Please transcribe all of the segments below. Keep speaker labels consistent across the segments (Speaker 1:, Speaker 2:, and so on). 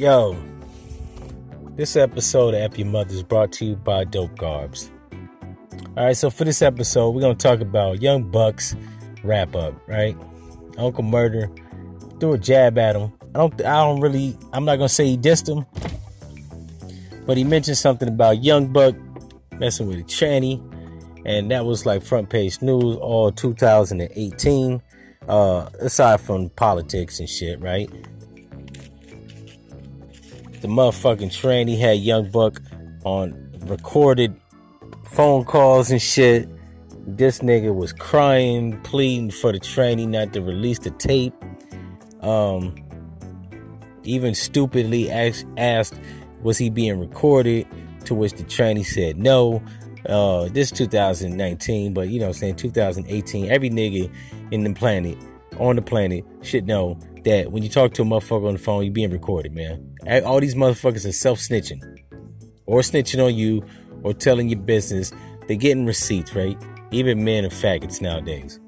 Speaker 1: Yo, this episode of F Your Mother is brought to you by Dope Garbs. All right, so for this episode, we're gonna talk about Young Buck's wrap up, right? Uncle Murda threw a jab at him. I don't, I don't really, I'm not gonna say he dissed him, but he mentioned something about Young Buck messing with a tranny, and that was like front page news all 2018. Uh, aside from politics and shit, right? The motherfucking tranny had Young Buck on recorded phone calls and shit. This nigga was crying, pleading for the tranny not to release the tape. Um, even stupidly asked, asked was he being recorded? To which the tranny said no. Uh, this 2019, but you know, I'm saying 2018. Every nigga in the planet, on the planet, should know that when you talk to a motherfucker on the phone, you're being recorded, man. All these motherfuckers are self snitching, or snitching on you, or telling your business. They're getting receipts, right? Even men are faggots nowadays.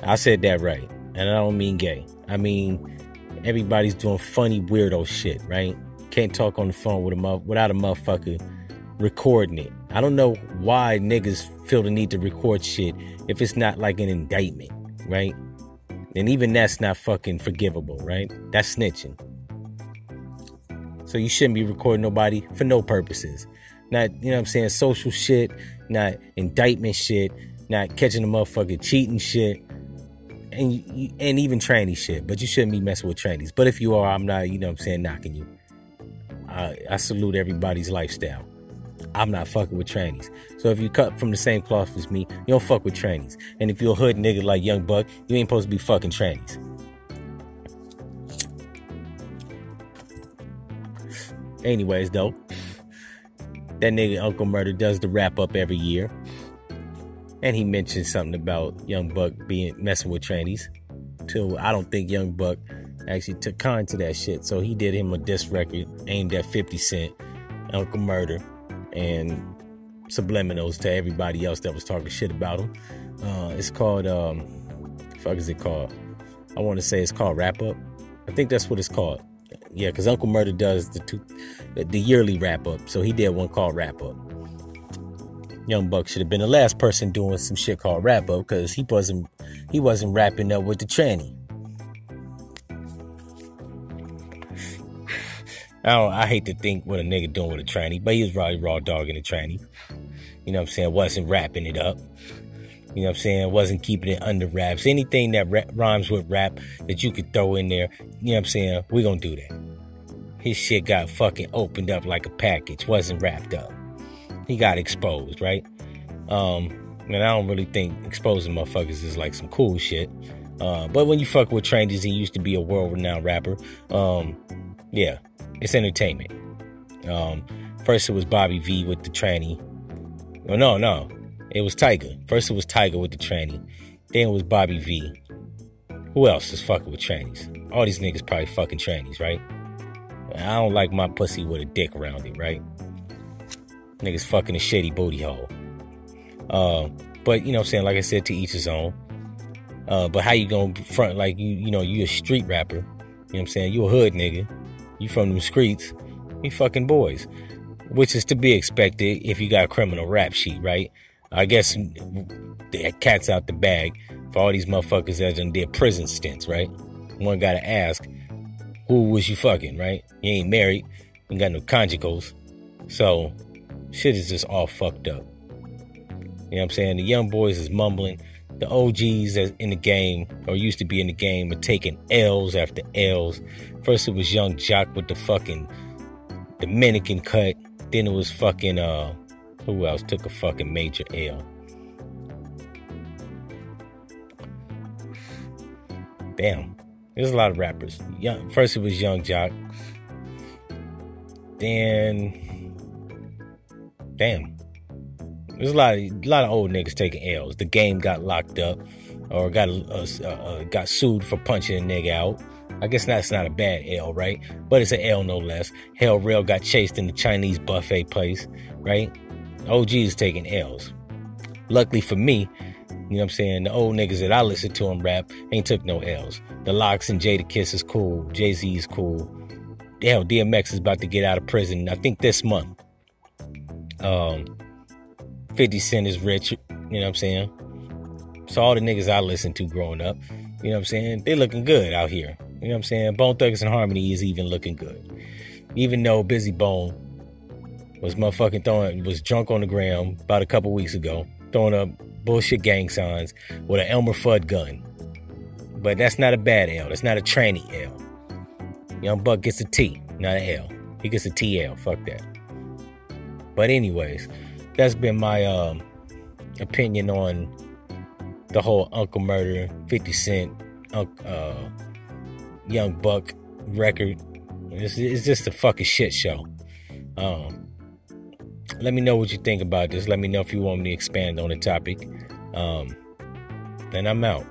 Speaker 1: I said that right, and I don't mean gay. I mean everybody's doing funny weirdo shit, right? Can't talk on the phone with a without a motherfucker recording it. I don't know why niggas feel the need to record shit if it's not like an indictment, right? And even that's not fucking forgivable, right? That's snitching. So you shouldn't be recording nobody for no purposes. Not, you know what I'm saying, social shit, not indictment shit, not catching a motherfucker cheating shit, and and even tranny shit. But you shouldn't be messing with trannies. But if you are, I'm not, you know what I'm saying, knocking you. I, I salute everybody's lifestyle. I'm not fucking with trannies. So if you cut from the same cloth as me, you don't fuck with trannies. And if you're a hood nigga like Young Buck, you ain't supposed to be fucking trannies. Anyways, though, that nigga Uncle Murda does the wrap up every year. And he mentioned something about Young Buck being messing with trannies. Till I don't think Young Buck actually took kind to that shit. So he did him a diss record aimed at 50 Cent, Uncle Murda, and subliminals to everybody else that was talking shit about him. Uh, it's called, um, fuck is it called? I want to say it's called Wrap Up. I think that's what it's called. Yeah, because Uncle Murda does the two, the yearly wrap up. So he did one called Wrap Up. Young Buck should have been the last person doing some shit called Wrap Up because he wasn't he wasn't wrapping up with the tranny. I don't, I hate to think what a nigga doing with a tranny, but he was probably raw dogging a tranny. You know what I'm saying? Wasn't wrapping it up. You know what I'm saying? Wasn't keeping it under wraps. Anything that rhymes with rap that you could throw in there, you know what I'm saying? we gonna do that. His shit got fucking opened up like a package, wasn't wrapped up. He got exposed, right? Um, and I don't really think exposing motherfuckers is like some cool shit. Uh, but when you fuck with Trannies, he used to be a world renowned rapper. Um, yeah, it's entertainment. Um, first it was Bobby V with the tranny. Oh, no, no. It was Tiger. First it was Tiger with the tranny. Then it was Bobby V. Who else is fucking with trannies? All these niggas probably fucking trannies, right? I don't like my pussy with a dick around it, right? Niggas fucking a shitty booty hole. Uh, but you know what I'm saying, like I said, to each his own. Uh, but how you gonna front like you, you know, you a street rapper. You know what I'm saying? You a hood nigga. You from them streets. We fucking boys. Which is to be expected if you got a criminal rap sheet, right? I guess the cat's out the bag for all these motherfuckers that done did prison stints, right? One gotta ask, who was you fucking, right? You ain't married, you ain't got no conjugals. So shit is just all fucked up. You know what I'm saying? The young boys is mumbling. The OGs in the game, or used to be in the game, are taking L's after L's. First it was Young Joc with the fucking Dominican cut. Then it was fucking uh who else took a fucking major L? Damn. There's a lot of rappers. Young, first it was Young Joc. Then damn. There's a lot of a lot of old niggas taking L's. The game got locked up or got uh, uh, uh, got sued for punching a nigga out. I guess that's not a bad L, right? But it's an L no less. Hell Rell got chased in the Chinese buffet place, right? OG is taking L's. Luckily for me, You know what I'm saying? The old niggas that I listen to in rap ain't took no L's. The LOX and Jadakiss is cool. Jay Z is cool. Hell, DMX is about to get out of prison. I think this month. Um, 50 Cent is rich. You know what I'm saying? So all the niggas I listened to growing up, you know what I'm saying? They looking good out here. You know what I'm saying? Bone Thugs-n-Harmony is even looking good. Even though Bizzy Bone was motherfucking throwing was drunk on the ground about a couple weeks ago, throwing up bullshit gang signs with an Elmer Fudd gun. But that's not a bad L. That's not a tranny L. Young Buck gets a T, not an L. He gets a TL. Fuck that. But anyways, that's been my um, opinion on the whole Uncle Murda, 50 Cent, uh, Young Buck record. It's, it's just a fucking shit show. Um, let me know what you think about this. Let me know if you want me to expand on the topic. Um, and I'm out.